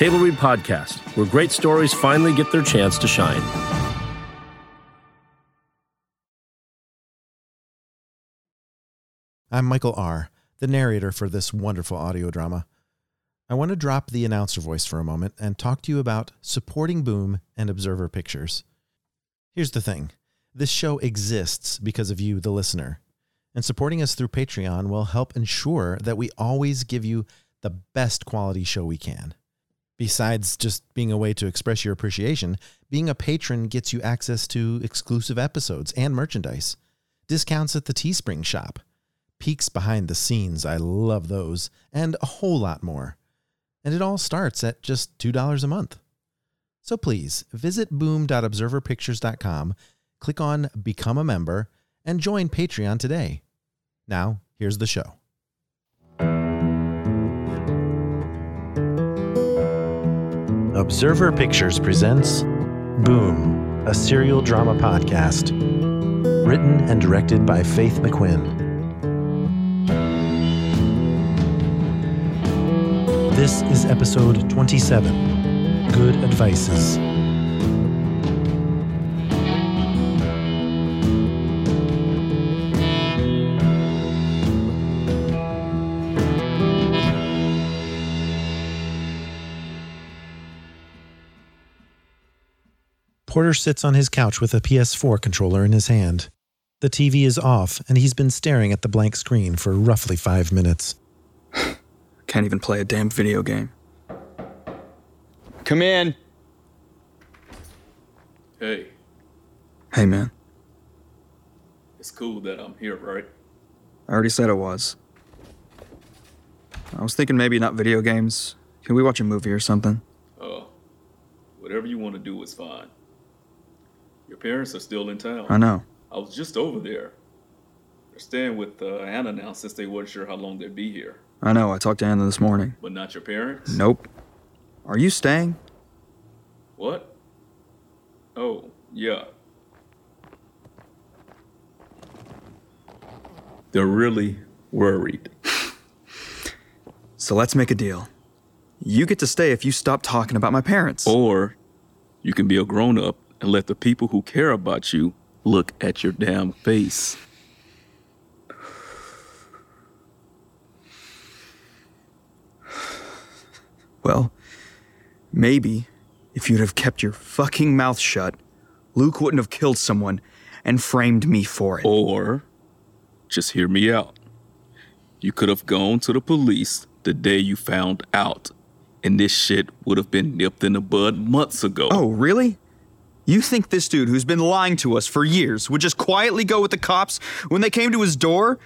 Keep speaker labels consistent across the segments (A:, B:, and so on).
A: Table Read Podcast, where great stories finally get their chance to shine.
B: I'm Michael R., the narrator for this wonderful audio drama. I want to drop the announcer voice for a moment and talk to you about supporting Boom and Observer Pictures. Here's the thing this show exists because of you, the listener, and supporting us through Patreon will help ensure that we always give you the best quality show we can. Besides just being a way to express your appreciation, being a patron gets you access to exclusive episodes and merchandise, discounts at the Teespring shop, peeks behind the scenes, I love those, and a whole lot more. And it all starts at just $2 a month. So please visit boom.observerpictures.com, click on Become a Member, and join Patreon today. Now, here's the show. Observer Pictures presents Boom, a serial drama podcast. Written and directed by Faith McQuinn. This is episode 27 Good Advices. Porter sits on his couch with a PS4 controller in his hand. The TV is off, and he's been staring at the blank screen for roughly five minutes.
C: Can't even play a damn video game. Come in.
D: Hey,
C: Hey, man.
D: it's cool that I'm here, right?
C: I already said it was. I was thinking maybe not video games. Can we watch a movie or something?
D: Uh, whatever you want to do is fine. Your parents are still in town.
C: I know.
D: I was just over there. They're staying with uh, Anna now since they weren't sure how long they'd be here.
C: I know. I talked to Anna this morning.
D: But not your parents?
C: Nope. Are you staying?
D: What? Oh, yeah. They're really worried.
C: So let's make a deal. You get to stay if you stop talking about my parents.
D: Or you can be a grown up and let the people who care about you look at your damn face.
C: Well, maybe if you'd have kept your fucking mouth shut, Luke wouldn't have killed someone and framed me for it.
D: Or just hear me out. You could have gone to the police the day you found out, and this shit would have been nipped in the bud months ago.
C: Oh, really? You think this dude who's been lying to us for years would just quietly go with the cops when they came to his door?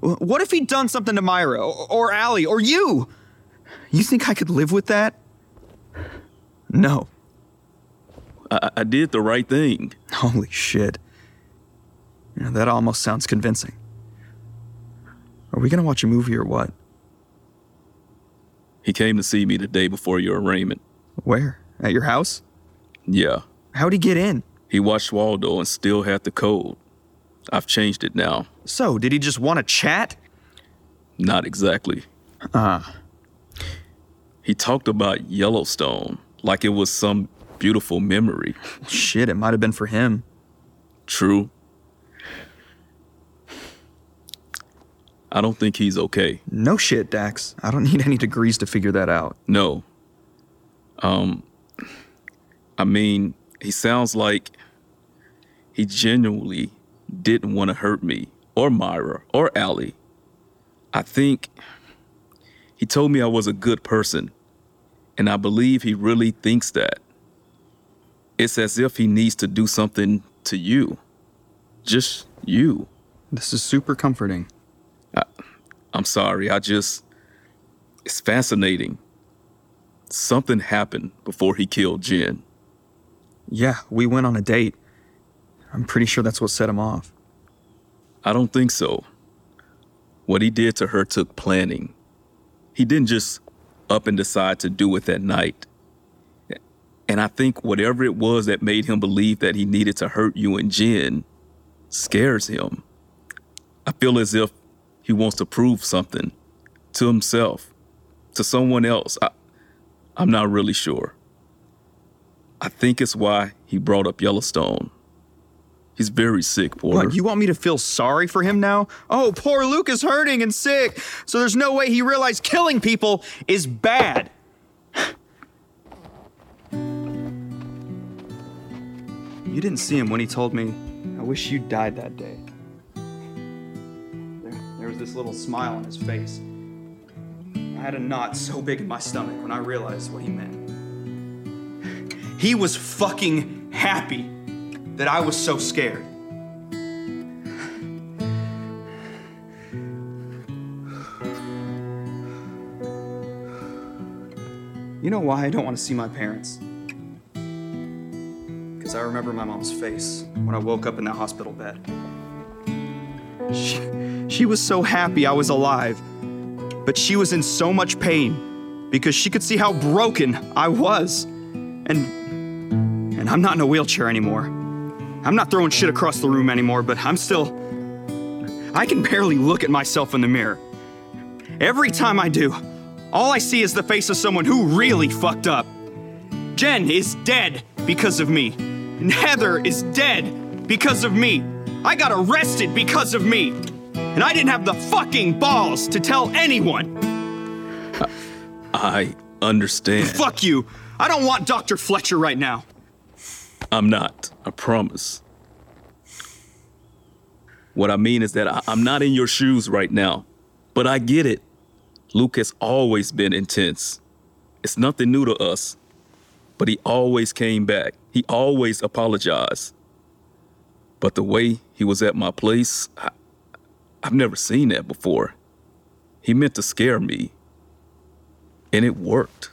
C: What if he'd done something to Myra or, or Allie or you? You think I could live with that? No.
D: I, I did the right thing.
C: Holy shit. You know, that almost sounds convincing. Are we gonna watch a movie or what?
D: He came to see me the day before your arraignment.
C: Where? At your house?
D: Yeah,
C: How'd he get in?
D: he watched Waldo and still had the code. I've changed it now.
C: So, did he just want to chat?
D: Not exactly.
C: Ah.
D: He talked about Yellowstone like it was some beautiful memory.
C: Shit, it might have been for him.
D: True. I don't think he's okay.
C: No shit, Dax. I don't need any degrees to figure that out.
D: No. Um, I mean, he sounds like he genuinely didn't want to hurt me or Myra or Allie. I think he told me I was a good person, and I believe he really thinks that. It's as if he needs to do something to you. Just you.
C: This is super comforting.
D: I'm sorry, I just. It's fascinating. Something happened before he killed Jen.
C: Yeah, we went on a date. I'm pretty sure that's what set him off.
D: I don't think so. What he did to her took planning. He didn't just up and decide to do it that night. And I think whatever it was that made him believe that he needed to hurt you and Jen scares him. I feel as if he wants to prove something to himself, to someone else. I, I'm not really sure. I think it's why he brought up Yellowstone. He's very sick, Porter.
C: What, you want me to feel sorry for him now? Oh, poor Luke is hurting and sick, so there's no way he realized killing people is bad. You didn't see him when he told me, I wish you died that day. There, there was this little smile on his face. I had a knot so big in my stomach when I realized what he meant. He was fucking happy that I was so scared. You know why I don't want to see my parents? Because I remember my mom's face when I woke up in that hospital bed. She, she was so happy I was alive, but she was in so much pain because she could see how broken I was. And and I'm not in a wheelchair anymore. I'm not throwing shit across the room anymore, but I'm still I can barely look at myself in the mirror. Every time I do, all I see is the face of someone who really fucked up. Jen is dead because of me. And Heather is dead because of me. I got arrested because of me. And I didn't have the fucking balls to tell anyone.
D: I understand.
C: Fuck you. I don't want Dr. Fletcher right now.
D: I'm not. I promise. What I mean is that I- I'm not in your shoes right now, but I get it. Luke has always been intense. It's nothing new to us, but he always came back. He always apologized. But the way he was at my place, I, I've never seen that before. He meant to scare me, and it worked.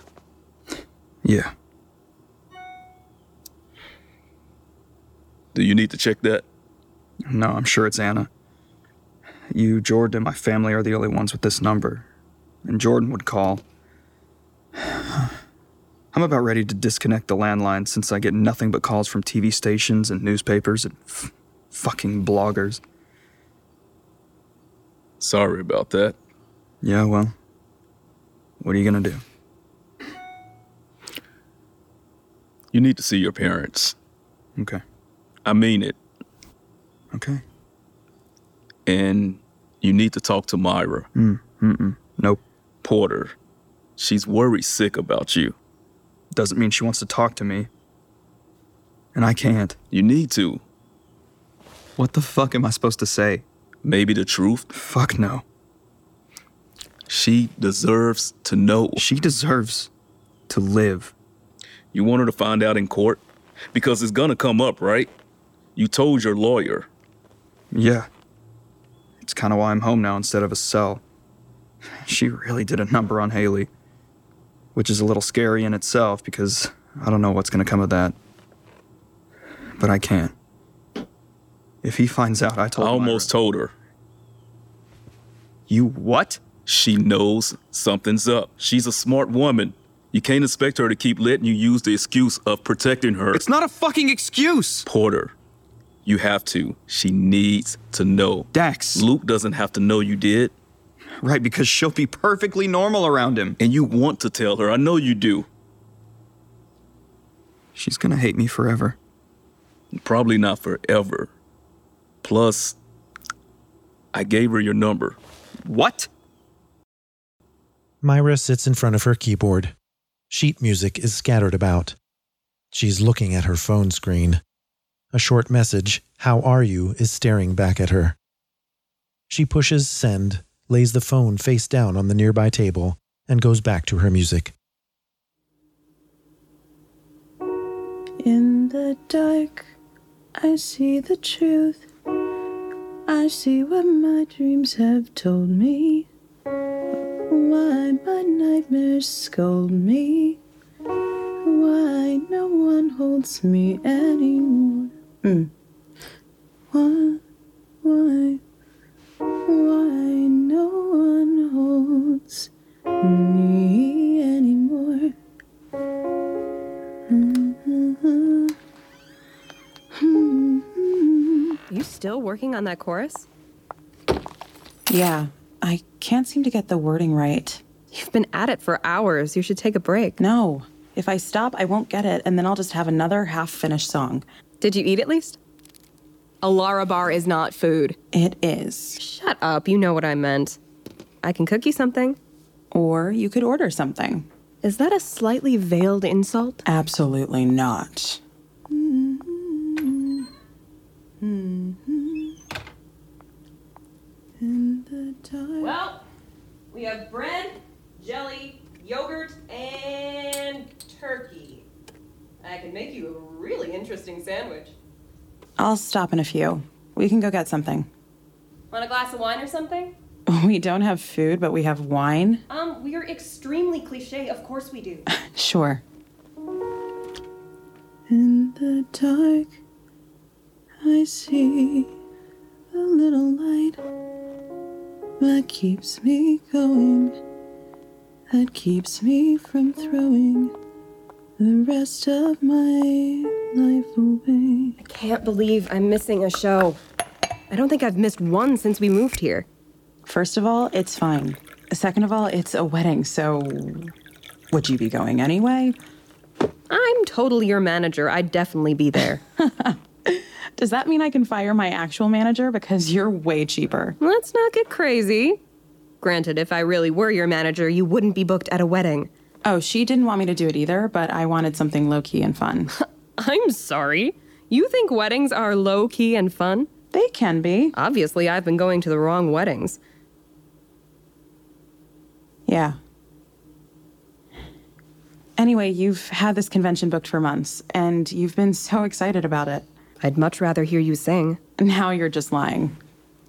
C: Yeah.
D: Do you need to check that?
C: No, I'm sure it's Anna. You, Jordan, and my family are the only ones with this number. And Jordan would call. I'm about ready to disconnect the landline since I get nothing but calls from TV stations and newspapers and f- fucking bloggers.
D: Sorry about that.
C: Yeah, well, what are you gonna do?
D: You need to see your parents.
C: Okay.
D: I mean it.
C: Okay.
D: And you need to talk to Myra.
C: Mm, nope.
D: Porter. She's worried sick about you.
C: Doesn't mean she wants to talk to me. And I can't.
D: You need to.
C: What the fuck am I supposed to say?
D: Maybe the truth.
C: Fuck no.
D: She deserves to know.
C: She deserves to live.
D: You want her to find out in court? Because it's gonna come up, right? You told your lawyer.
C: Yeah. It's kind of why I'm home now instead of a cell. She really did a number on Haley. Which is a little scary in itself because I don't know what's going to come of that. But I can't. If he finds out I told.
D: I almost told her.
C: You what?
D: She knows something's up. She's a smart woman. You can't expect her to keep letting you use the excuse of protecting her.
C: It's not a fucking excuse.
D: Porter, you have to. She needs to know.
C: Dax.
D: Luke doesn't have to know you did.
C: Right, because she'll be perfectly normal around him.
D: And you want to tell her. I know you do.
C: She's gonna hate me forever.
D: Probably not forever. Plus, I gave her your number.
C: What?
B: Myra sits in front of her keyboard. Sheet music is scattered about. She's looking at her phone screen. A short message, How are you, is staring back at her. She pushes send, lays the phone face down on the nearby table, and goes back to her music.
E: In the dark, I see the truth. I see what my dreams have told me. Why my nightmares scold me. Why no one holds me anymore. Mm. Why, why, why no one holds me anymore.
F: You still working on that chorus?
E: Yeah, I can't seem to get the wording right.
F: You've been at it for hours. You should take a break.
E: No, if I stop, I won't get it, and then I'll just have another half finished song.
F: Did you eat at least? A Larabar is not food.
E: It is.
F: Shut up. You know what I meant. I can cook you something.
E: Or you could order something.
F: Is that a slightly veiled insult?
E: Absolutely not. In the dark.
F: Well, we have bread, jelly, yogurt, and turkey. I can make you a really interesting sandwich.
E: I'll stop in a few. We can go get something.
F: Want a glass of wine or something?
E: We don't have food, but we have wine.
F: Um, we're extremely cliche. Of course we do.
E: Sure. In the dark, I see a little light that keeps me going, that keeps me from throwing the rest of my life away.
F: I can't believe I'm missing a show. I don't think I've missed one since we moved here.
E: First of all, it's fine. Second of all, it's a wedding, so would you be going anyway?
F: I'm totally your manager. I'd definitely be there.
E: Does that mean I can fire my actual manager because you're way cheaper?
F: Let's not get crazy. Granted, if I really were your manager, you wouldn't be booked at a wedding.
E: Oh, she didn't want me to do it either, but I wanted something low key and fun.
F: I'm sorry. You think weddings are low key and fun?
E: they can be.
F: Obviously, I've been going to the wrong weddings.
E: Yeah. Anyway, you've had this convention booked for months, and you've been so excited about it.
F: I'd much rather hear you sing.
E: Now you're just lying.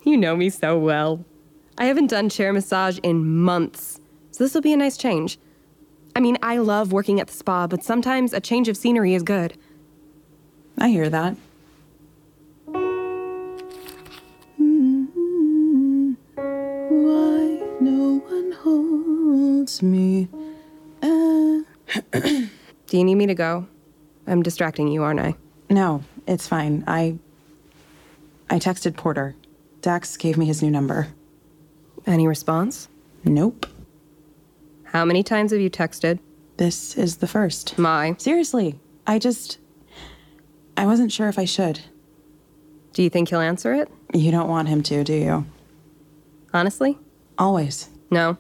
F: You know me so well. I haven't done chair massage in months, so this will be a nice change. I mean, I love working at the spa, but sometimes a change of scenery is good.
E: I hear that. Why no one holds me? Uh,
F: Do you need me to go? I'm distracting you, aren't I?
E: no, it's fine. I I texted Porter. Dax gave me his new number.
F: Any response?
E: Nope.
F: How many times have you texted?
E: This is the first.
F: My.
E: Seriously, I just I wasn't sure if I should.
F: Do you think he'll answer it?
E: You don't want him to, do you?
F: Honestly?
E: Always.
F: No.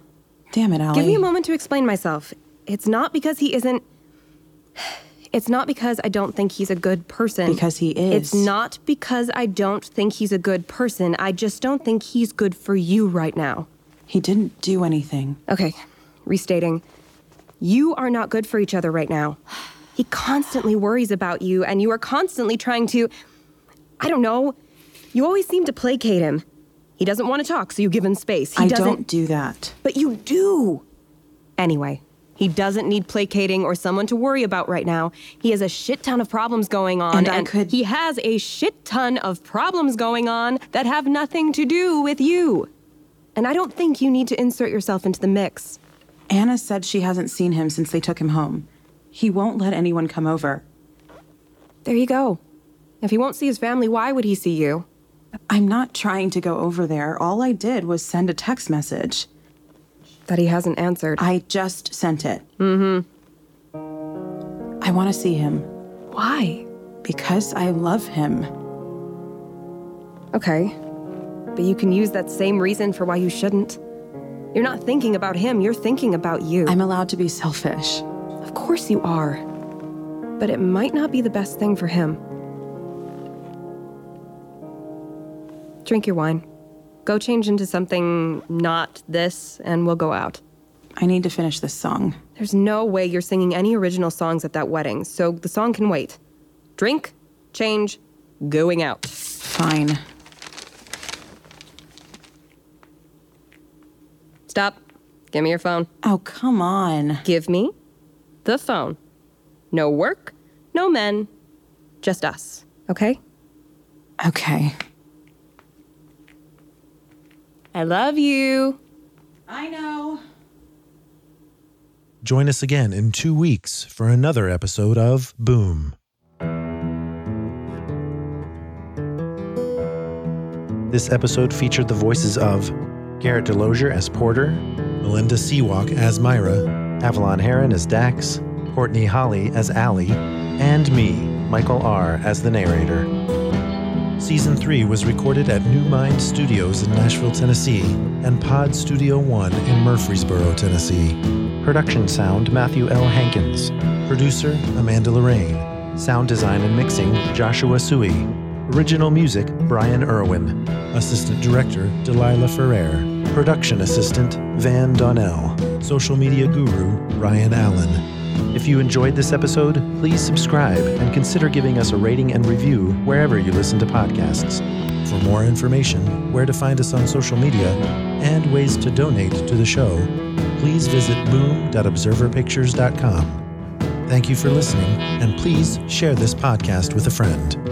E: Damn it, Allie.
F: Give me a moment to explain myself. It's not because he isn't. It's not because I don't think he's a good person.
E: Because he is.
F: It's not because I don't think he's a good person. I just don't think he's good for you right now.
E: He didn't do anything.
F: Okay, restating. You are not good for each other right now. He constantly worries about you, and you are constantly trying to. I don't know. You always seem to placate him. He doesn't want to talk, so you give him space. He
E: I
F: doesn't.
E: don't do that.
F: But you do. Anyway, he doesn't need placating or someone to worry about right now. He has a shit ton of problems going on.
E: And I could-
F: He has a shit ton of problems going on that have nothing to do with you. And I don't think you need to insert yourself into the mix.
E: Anna said she hasn't seen him since they took him home. He won't let anyone come over.
F: There you go. If he won't see his family, why would he see you?
E: I'm not trying to go over there. All I did was send a text message.
F: That he hasn't answered.
E: I just sent it. Mm hmm. I want to see him
F: Why?
E: because I love him.
F: Okay. But you can use that same reason for why you shouldn't. You're not thinking about him, you're thinking about you.
E: I'm allowed to be selfish.
F: Of course you are. but it might not be the best thing for him. Drink your wine. Go change into something not this, and we'll go out.
E: I need to finish this song.
F: There's no way you're singing any original songs at that wedding, so the song can wait. Drink, change, going out.
E: Fine.
F: Stop. Give me your phone.
E: Oh, come on.
F: Give me the phone. No work, no men, just us, okay?
E: Okay.
F: I love you.
E: I know.
B: Join us again in two weeks for another episode of Boom. This episode featured the voices of Garrett DeLozier as Porter, Melinda Seawalk as Myra, Avalon Heron as Dax, Courtney Holly as Allie, and me, Michael R., as the narrator. Season 3 was recorded at New Mind Studios in Nashville, Tennessee, and Pod Studio 1 in Murfreesboro, Tennessee. Production sound Matthew L. Hankins. Producer Amanda Lorraine. Sound design and mixing Joshua Sui. Original music Brian Irwin. Assistant director Delilah Ferrer. Production assistant Van Donnell. Social media guru Ryan Allen. If you enjoyed this episode, please subscribe and consider giving us a rating and review wherever you listen to podcasts. For more information, where to find us on social media, and ways to donate to the show, please visit boom.observerpictures.com. Thank you for listening, and please share this podcast with a friend.